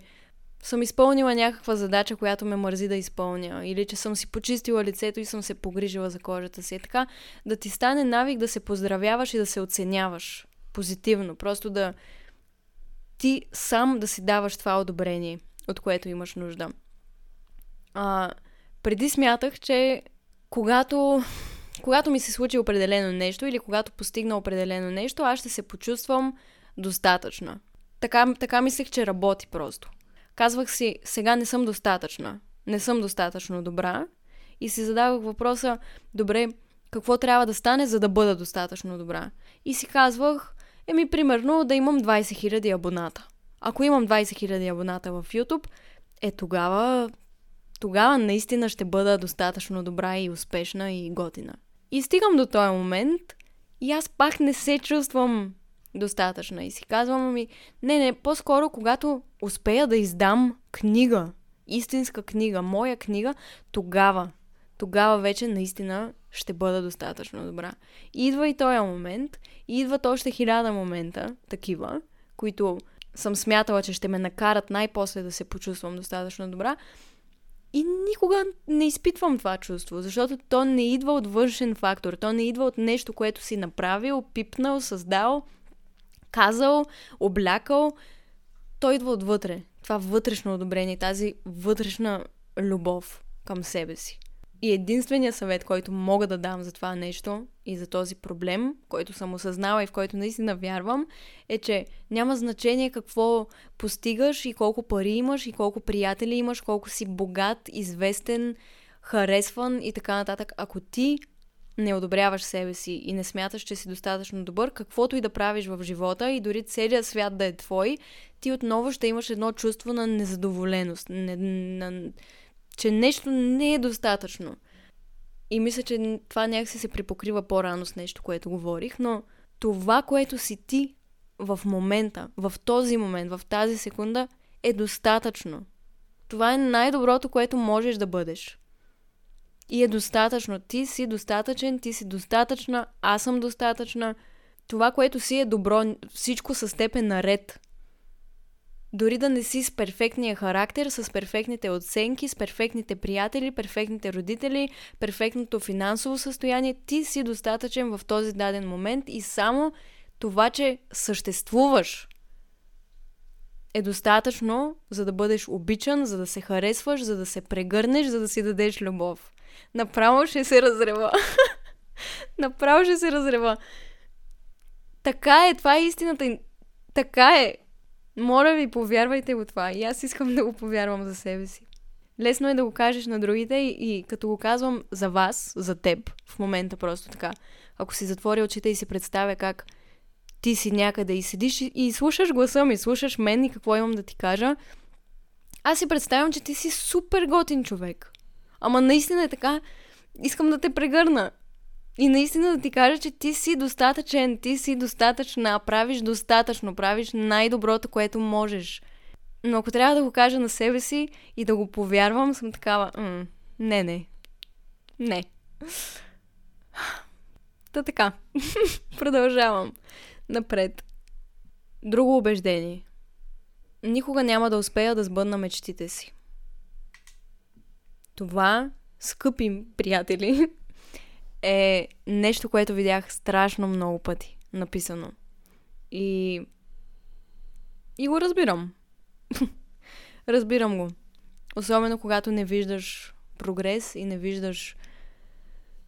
S1: съм изпълнила някаква задача, която ме мързи да изпълня, или че съм си почистила лицето и съм се погрижила за кожата си. Е така да ти стане навик да се поздравяваш и да се оценяваш позитивно. Просто да, ти сам да си даваш това одобрение, от което имаш нужда. А, преди смятах, че когато, когато ми се случи определено нещо или когато постигна определено нещо, аз ще се почувствам достатъчна. Така, така мислех, че работи просто. Казвах си, сега не съм достатъчна. Не съм достатъчно добра. И си задавах въпроса, добре, какво трябва да стане, за да бъда достатъчно добра? И си казвах, еми, примерно, да имам 20 000 абоната. Ако имам 20 000 абоната в YouTube, е тогава, тогава наистина ще бъда достатъчно добра и успешна и готина. И стигам до този момент и аз пак не се чувствам достатъчна. И си казвам, ами, не, не, по-скоро, когато успея да издам книга, истинска книга, моя книга, тогава, тогава вече наистина ще бъда достатъчно добра. Идва и този момент, и идват още хиляда момента, такива, които съм смятала, че ще ме накарат най-после да се почувствам достатъчно добра. И никога не изпитвам това чувство, защото то не идва от външен фактор, то не идва от нещо, което си направил, пипнал, създал, казал, облякал. То идва отвътре. Това вътрешно одобрение, тази вътрешна любов към себе си. И единственият съвет, който мога да дам за това нещо и за този проблем, който съм осъзнала и в който наистина вярвам, е, че няма значение какво постигаш и колко пари имаш и колко приятели имаш, колко си богат, известен, харесван и така нататък. Ако ти не одобряваш себе си и не смяташ, че си достатъчно добър, каквото и да правиш в живота и дори целият свят да е твой, ти отново ще имаш едно чувство на незадоволеност, не, на че нещо не е достатъчно. И мисля, че това някакси се припокрива по-рано с нещо, което говорих, но това, което си ти в момента, в този момент, в тази секунда, е достатъчно. Това е най-доброто, което можеш да бъдеш. И е достатъчно. Ти си достатъчен, ти си достатъчна, аз съм достатъчна. Това, което си е добро, всичко с теб е наред. Дори да не си с перфектния характер, с перфектните оценки, с перфектните приятели, перфектните родители, перфектното финансово състояние, ти си достатъчен в този даден момент и само това, че съществуваш, е достатъчно, за да бъдеш обичан, за да се харесваш, за да се прегърнеш, за да си дадеш любов. Направо ще се разрева. Направо ще се разрева. Така е, това е истината. Така е. Моля ви, повярвайте го това. И аз искам да го повярвам за себе си. Лесно е да го кажеш на другите и, и като го казвам за вас, за теб, в момента просто така. Ако си затворя очите и си представя как ти си някъде и седиш и, и слушаш гласа ми, слушаш мен и какво имам да ти кажа, аз си представям, че ти си супер готин човек. Ама наистина е така, искам да те прегърна. И наистина да ти кажа, че ти си достатъчен, ти си достатъчна, правиш достатъчно, правиш най-доброто, което можеш. Но ако трябва да го кажа на себе си и да го повярвам, съм такава, м- не, не. Не. Та така. Продължавам. Напред. Друго убеждение. Никога няма да успея да сбъдна мечтите си. Това, скъпи приятели, е нещо, което видях страшно много пъти написано. И. И го разбирам. разбирам го. Особено когато не виждаш прогрес и не виждаш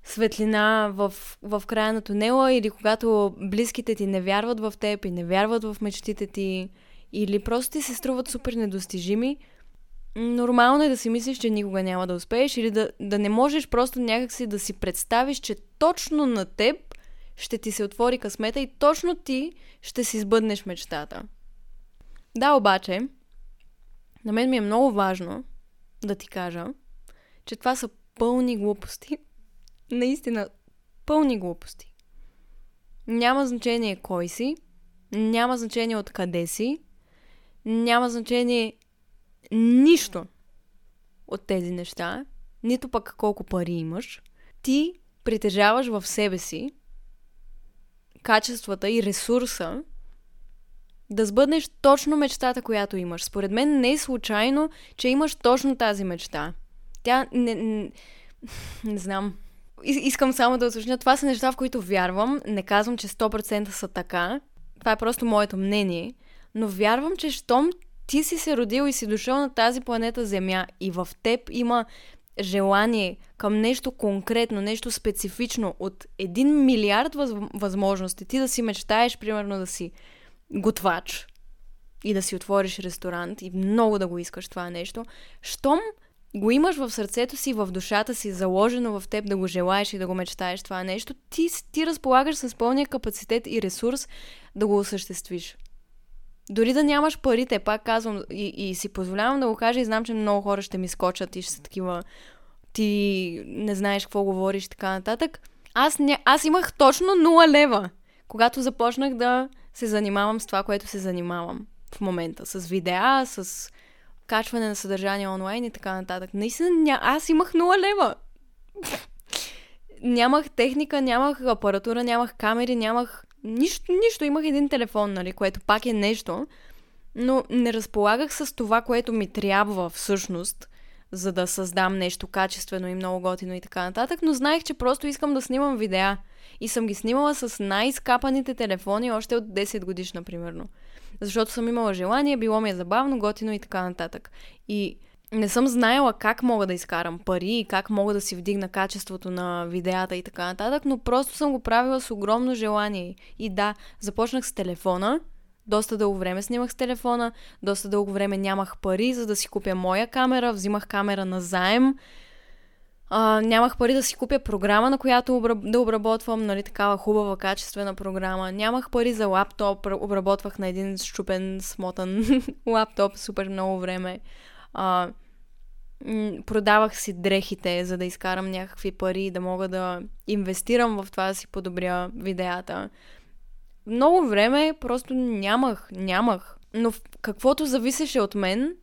S1: светлина в, в края на тунела или когато близките ти не вярват в теб и не вярват в мечтите ти или просто ти се струват супер недостижими, нормално е да си мислиш, че никога няма да успееш или да, да не можеш просто някакси да си представиш, че точно на теб ще ти се отвори късмета и точно ти ще си сбъднеш мечтата. Да, обаче, на мен ми е много важно да ти кажа, че това са пълни глупости. Наистина, пълни глупости. Няма значение кой си, няма значение откъде си, няма значение нищо от тези неща, нито пък колко пари имаш, ти притежаваш в себе си качествата и ресурса да сбъднеш точно мечтата, която имаш. Според мен не е случайно, че имаш точно тази мечта. Тя не, не, не знам. Искам само да уточня. Това са неща, в които вярвам. Не казвам, че 100% са така. Това е просто моето мнение. Но вярвам, че щом ти си се родил и си дошъл на тази планета Земя и в теб има желание към нещо конкретно, нещо специфично от един милиард въз, възможности, ти да си мечтаеш, примерно да си готвач и да си отвориш ресторант и много да го искаш това нещо, щом го имаш в сърцето си, в душата си, заложено в теб да го желаеш и да го мечтаеш това нещо, ти, ти разполагаш с пълния капацитет и ресурс да го осъществиш. Дори да нямаш парите, пак казвам и, и си позволявам да го кажа и знам, че много хора ще ми скочат и ще са такива ти не знаеш какво говориш и така нататък. Аз, ня... аз имах точно 0 лева, когато започнах да се занимавам с това, което се занимавам в момента. С видеа, с качване на съдържание онлайн и така нататък. Наистина, ня... аз имах 0 лева. нямах техника, нямах апаратура, нямах камери, нямах нищо, нищо. Имах един телефон, нали, което пак е нещо, но не разполагах с това, което ми трябва всъщност, за да създам нещо качествено и много готино и така нататък, но знаех, че просто искам да снимам видеа. И съм ги снимала с най-скапаните телефони още от 10 годишна, примерно. Защото съм имала желание, било ми е забавно, готино и така нататък. И не съм знаела как мога да изкарам пари и как мога да си вдигна качеството на видеята и така нататък, но просто съм го правила с огромно желание. И да, започнах с телефона, доста дълго време снимах с телефона, доста дълго време нямах пари, за да си купя моя камера, взимах камера на заем, а, нямах пари да си купя програма, на която обраб... да обработвам, нали, такава хубава, качествена програма. Нямах пари за лаптоп, обработвах на един щупен, смотан лаптоп супер много време. А, продавах си дрехите, за да изкарам някакви пари да мога да инвестирам в това да си подобря видеята. Много време просто нямах, нямах. Но каквото зависеше от мен,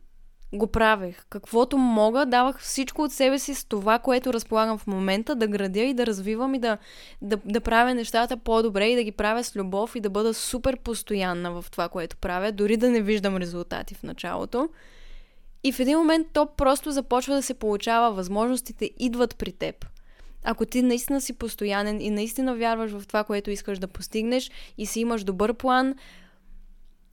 S1: го правех. Каквото мога, давах всичко от себе си с това, което разполагам в момента, да градя и да развивам и да, да, да правя нещата по-добре и да ги правя с любов и да бъда супер постоянна в това, което правя, дори да не виждам резултати в началото. И в един момент то просто започва да се получава, възможностите идват при теб. Ако ти наистина си постоянен и наистина вярваш в това, което искаш да постигнеш и си имаш добър план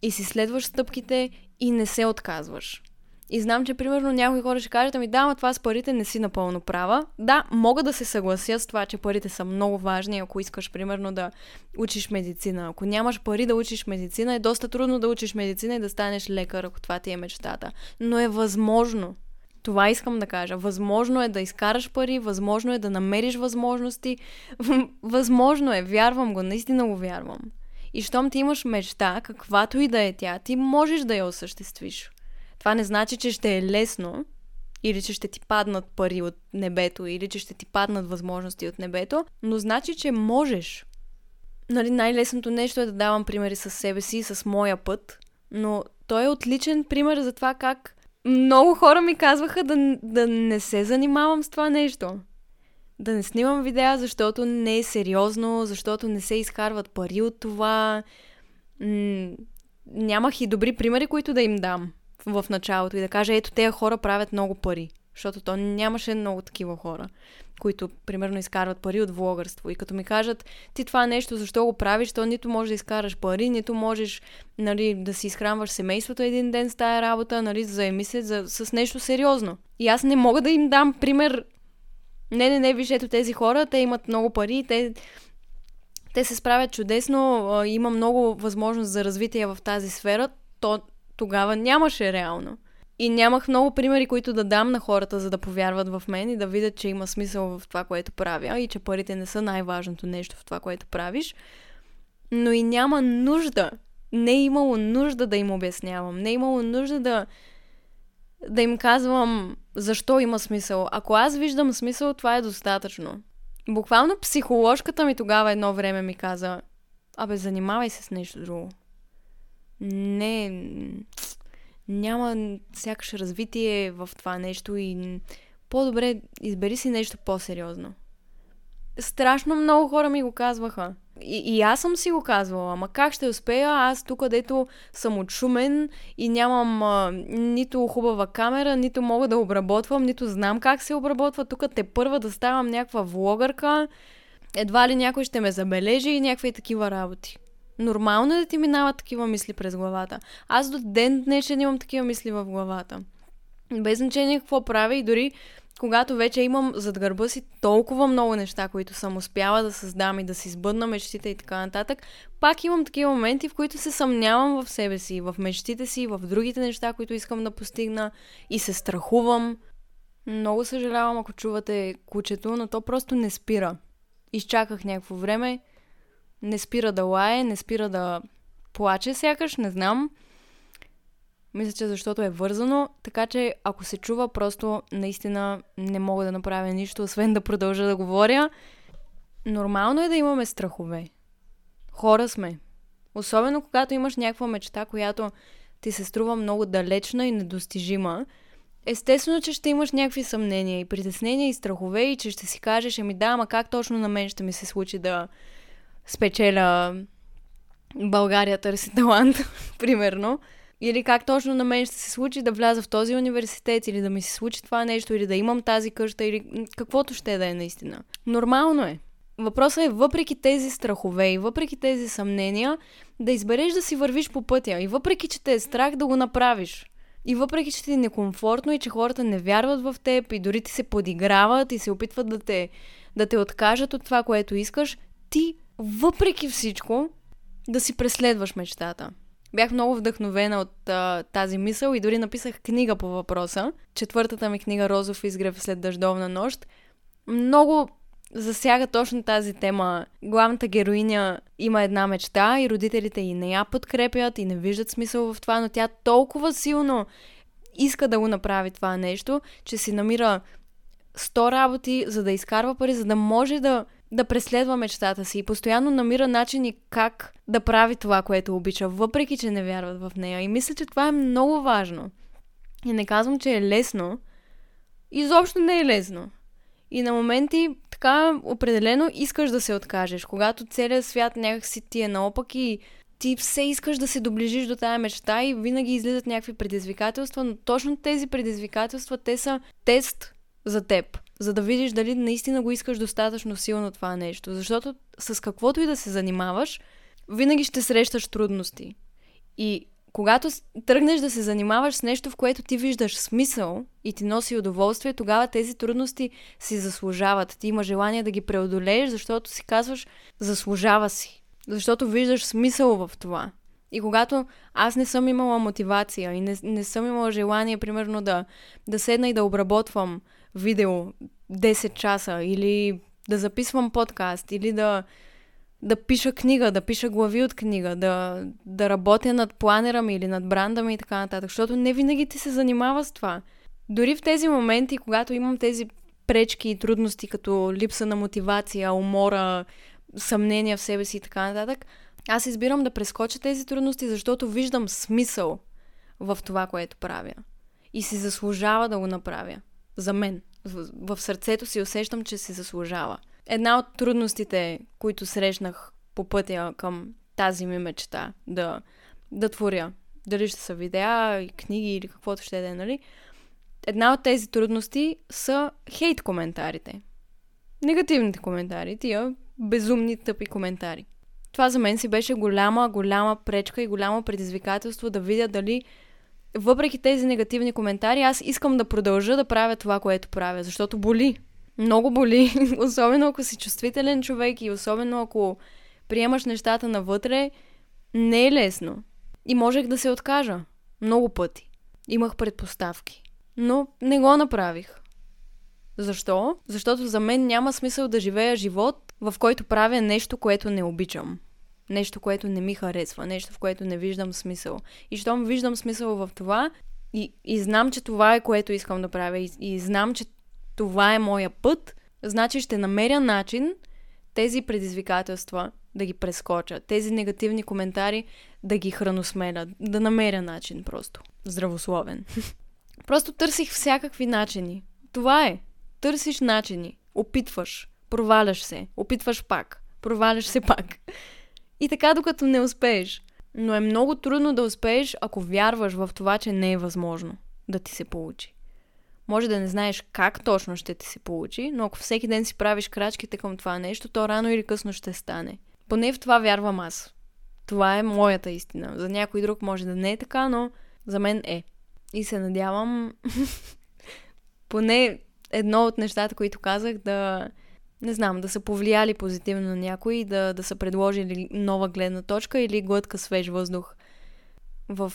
S1: и си следваш стъпките и не се отказваш. И знам, че примерно някои хора ще кажат, ами да, ама това с парите не си напълно права. Да, мога да се съглася с това, че парите са много важни, ако искаш примерно да учиш медицина. Ако нямаш пари да учиш медицина, е доста трудно да учиш медицина и да станеш лекар, ако това ти е мечтата. Но е възможно. Това искам да кажа. Възможно е да изкараш пари, възможно е да намериш възможности. възможно е, вярвам го, наистина го вярвам. И щом ти имаш мечта, каквато и да е тя, ти можеш да я осъществиш. Това не значи, че ще е лесно, или че ще ти паднат пари от небето, или че ще ти паднат възможности от небето, но значи, че можеш. Нали, най-лесното нещо е да давам примери с себе си, с моя път, но той е отличен пример за това как много хора ми казваха да, да не се занимавам с това нещо. Да не снимам видеа, защото не е сериозно, защото не се изкарват пари от това. М- нямах и добри примери, които да им дам в началото и да кажа, ето тези хора правят много пари. Защото то нямаше много такива хора, които, примерно, изкарват пари от влогърство. И като ми кажат, ти това нещо, защо го правиш, то нито можеш да изкараш пари, нито можеш нали, да си изхранваш семейството един ден с тая работа, нали, заеми се за, с нещо сериозно. И аз не мога да им дам пример. Не, не, не, виж, ето тези хора, те имат много пари, те, те се справят чудесно, има много възможност за развитие в тази сфера. То тогава нямаше реално. И нямах много примери, които да дам на хората, за да повярват в мен и да видят, че има смисъл в това, което правя и че парите не са най-важното нещо в това, което правиш. Но и няма нужда. Не е имало нужда да им обяснявам. Не е имало нужда да, да им казвам защо има смисъл. Ако аз виждам смисъл, това е достатъчно. Буквално психоложката ми тогава едно време ми каза, абе, занимавай се с нещо друго не, няма сякаш развитие в това нещо и по-добре избери си нещо по-сериозно. Страшно много хора ми го казваха. И, и аз съм си го казвала, ама как ще успея аз тук, където съм отшумен и нямам а, нито хубава камера, нито мога да обработвам, нито знам как се обработва. Тук те първа да ставам някаква влогърка, едва ли някой ще ме забележи и някакви такива работи. Нормално е да ти минават такива мисли през главата. Аз до ден днешен имам такива мисли в главата. Без значение какво правя и дори когато вече имам зад гърба си толкова много неща, които съм успяла да създам и да си сбъдна мечтите и така нататък, пак имам такива моменти, в които се съмнявам в себе си, в мечтите си, в другите неща, които искам да постигна и се страхувам. Много съжалявам, ако чувате кучето, но то просто не спира. Изчаках някакво време, не спира да лае, не спира да плаче сякаш, не знам. Мисля, че защото е вързано, така че ако се чува, просто наистина не мога да направя нищо, освен да продължа да говоря. Нормално е да имаме страхове. Хора сме. Особено когато имаш някаква мечта, която ти се струва много далечна и недостижима. Естествено, че ще имаш някакви съмнения и притеснения и страхове и че ще си кажеш, ами да, ама как точно на мен ще ми се случи да спечеля България търси талант, примерно. Или как точно на мен ще се случи да вляза в този университет, или да ми се случи това нещо, или да имам тази къща, или каквото ще да е наистина. Нормално е. Въпросът е, въпреки тези страхове и въпреки тези съмнения, да избереш да си вървиш по пътя. И въпреки, че те е страх да го направиш. И въпреки, че ти е некомфортно и че хората не вярват в теб и дори ти се подиграват и се опитват да те, да те откажат от това, което искаш, ти, въпреки всичко, да си преследваш мечтата. Бях много вдъхновена от а, тази мисъл и дори написах книга по въпроса. Четвъртата ми книга Розов изгрев след дъждовна нощ. Много засяга точно тази тема. Главната героиня има една мечта и родителите и не я подкрепят и не виждат смисъл в това, но тя толкова силно иска да го направи това нещо, че си намира 100 работи, за да изкарва пари, за да може да да преследва мечтата си и постоянно намира начини как да прави това, което обича, въпреки че не вярват в нея. И мисля, че това е много важно. И не казвам, че е лесно. Изобщо не е лесно. И на моменти така определено искаш да се откажеш. Когато целият свят някакси ти е наопак и ти все искаш да се доближиш до тая мечта и винаги излизат някакви предизвикателства, но точно тези предизвикателства, те са тест за теб за да видиш дали наистина го искаш достатъчно силно това нещо. Защото с каквото и да се занимаваш, винаги ще срещаш трудности. И когато тръгнеш да се занимаваш с нещо, в което ти виждаш смисъл и ти носи удоволствие, тогава тези трудности си заслужават. Ти има желание да ги преодолееш, защото си казваш, заслужава си. Защото виждаш смисъл в това. И когато аз не съм имала мотивация и не, не съм имала желание, примерно, да, да седна и да обработвам видео 10 часа или да записвам подкаст или да, да пиша книга, да пиша глави от книга, да, да работя над планера ми или над бранда ми и така нататък, защото не винаги ти се занимава с това. Дори в тези моменти, когато имам тези пречки и трудности, като липса на мотивация, умора, съмнения в себе си и така нататък, аз избирам да прескоча тези трудности, защото виждам смисъл в това, което правя. И си заслужава да го направя. За мен. В, в сърцето си усещам, че се заслужава. Една от трудностите, които срещнах по пътя към тази ми мечта да, да творя, дали ще са видеа, книги или каквото ще да е, нали? Една от тези трудности са хейт коментарите. Негативните коментари, тия безумни, тъпи коментари. Това за мен си беше голяма, голяма пречка и голямо предизвикателство да видя дали въпреки тези негативни коментари, аз искам да продължа да правя това, което правя, защото боли. Много боли. особено ако си чувствителен човек и особено ако приемаш нещата навътре, не е лесно. И можех да се откажа. Много пъти. Имах предпоставки. Но не го направих. Защо? Защото за мен няма смисъл да живея живот, в който правя нещо, което не обичам нещо, което не ми харесва, нещо, в което не виждам смисъл. И щом виждам смисъл в това и, и знам, че това е което искам да правя и, и знам, че това е моя път, значи ще намеря начин тези предизвикателства да ги прескоча, тези негативни коментари да ги храносмеля, да намеря начин просто. Здравословен. просто търсих всякакви начини. Това е. Търсиш начини. Опитваш. Проваляш се. Опитваш пак. Проваляш се пак. И така докато не успееш. Но е много трудно да успееш, ако вярваш в това, че не е възможно да ти се получи. Може да не знаеш как точно ще ти се получи, но ако всеки ден си правиш крачките към това нещо, то рано или късно ще стане. Поне в това вярвам аз. Това е моята истина. За някой друг може да не е така, но за мен е. И се надявам поне едно от нещата, които казах, да не знам, да са повлияли позитивно на някой, да, да са предложили нова гледна точка или глътка свеж въздух в,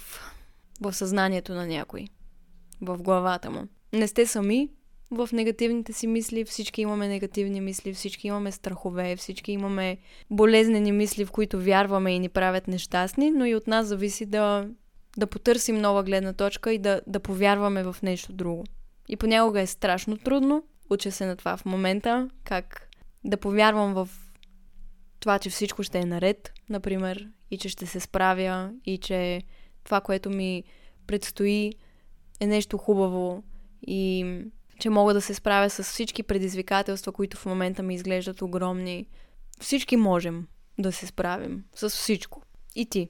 S1: в съзнанието на някой, в главата му. Не сте сами в негативните си мисли, всички имаме негативни мисли, всички имаме страхове, всички имаме болезнени мисли, в които вярваме и ни правят нещастни, но и от нас зависи да, да потърсим нова гледна точка и да, да повярваме в нещо друго. И понякога е страшно трудно, уча се на това в момента, как да повярвам в това, че всичко ще е наред, например, и че ще се справя, и че това, което ми предстои е нещо хубаво и че мога да се справя с всички предизвикателства, които в момента ми изглеждат огромни. Всички можем да се справим с всичко. И ти.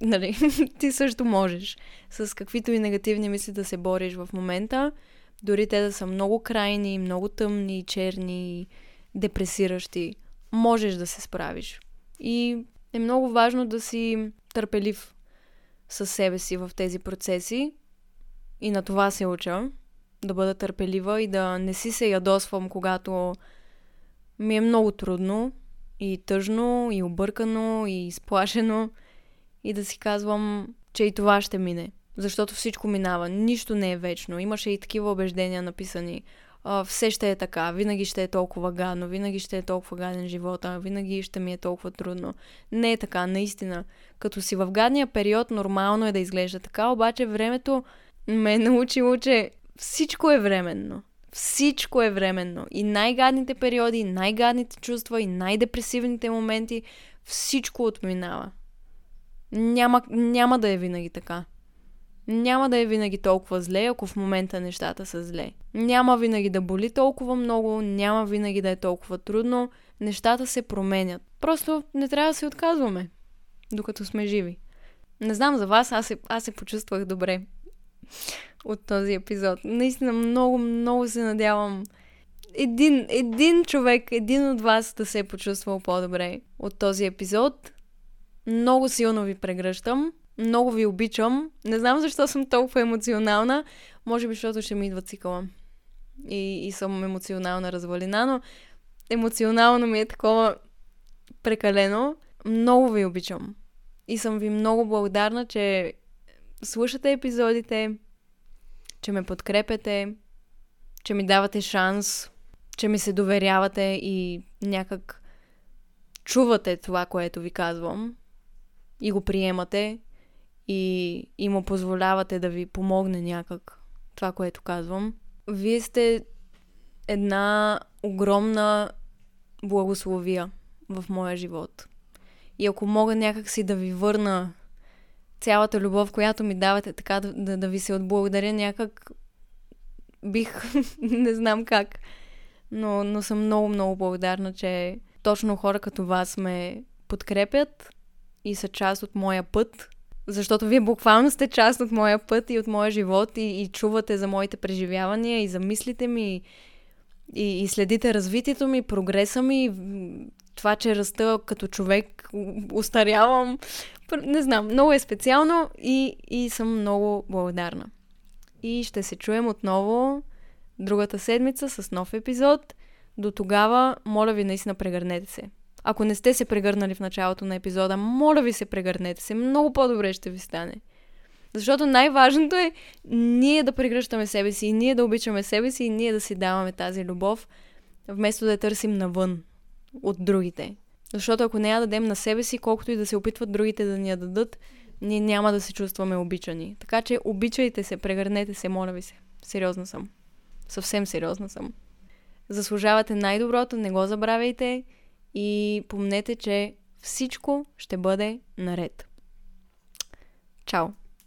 S1: Нали? ти също можеш. С каквито и негативни мисли да се бориш в момента дори те да са много крайни, много тъмни, черни, депресиращи, можеш да се справиш. И е много важно да си търпелив със себе си в тези процеси. И на това се уча. Да бъда търпелива и да не си се ядосвам, когато ми е много трудно и тъжно, и объркано, и изплашено. И да си казвам, че и това ще мине. Защото всичко минава. Нищо не е вечно. Имаше и такива убеждения написани. Все ще е така. Винаги ще е толкова гадно. Винаги ще е толкова гаден живота. Винаги ще ми е толкова трудно. Не е така, наистина. Като си в гадния период, нормално е да изглежда така, обаче времето ме е научило, че всичко е временно. Всичко е временно. И най-гадните периоди, и най-гадните чувства, и най-депресивните моменти, всичко отминава. Няма, няма да е винаги така. Няма да е винаги толкова зле, ако в момента нещата са зле. Няма винаги да боли толкова много, няма винаги да е толкова трудно. Нещата се променят. Просто не трябва да се отказваме, докато сме живи. Не знам за вас, аз се, аз се почувствах добре от този епизод. Наистина много, много се надявам един, един човек, един от вас да се е почувствал по-добре от този епизод. Много силно ви прегръщам. Много ви обичам. Не знам защо съм толкова емоционална. Може би, защото ще ми идва цикъла. И, и съм емоционална развалина, но емоционално ми е такова прекалено. Много ви обичам. И съм ви много благодарна, че слушате епизодите, че ме подкрепяте, че ми давате шанс, че ми се доверявате и някак чувате това, което ви казвам и го приемате и, и му позволявате да ви помогне някак това, което казвам. Вие сте една огромна благословия в моя живот. И ако мога някак си да ви върна цялата любов, която ми давате, така да, да, да ви се отблагодаря някак, бих, не знам как, но, но съм много, много благодарна, че точно хора като вас ме подкрепят и са част от моя път защото вие буквално сте част от моя път и от моя живот и, и чувате за моите преживявания и за мислите ми и, и следите развитието ми, прогреса ми, това, че раста като човек, устарявам. Не знам, много е специално и, и съм много благодарна. И ще се чуем отново другата седмица с нов епизод. До тогава, моля ви, наистина прегърнете се. Ако не сте се прегърнали в началото на епизода, моля ви се прегърнете се. Много по-добре ще ви стане. Защото най-важното е ние да прегръщаме себе си, и ние да обичаме себе си, и ние да си даваме тази любов, вместо да я търсим навън от другите. Защото ако не я дадем на себе си, колкото и да се опитват другите да ни я дадат, ние няма да се чувстваме обичани. Така че обичайте се, прегърнете се, моля ви се. Сериозна съм. Съвсем сериозна съм. Заслужавате най-доброто, не го забравяйте и помнете, че всичко ще бъде наред. Чао!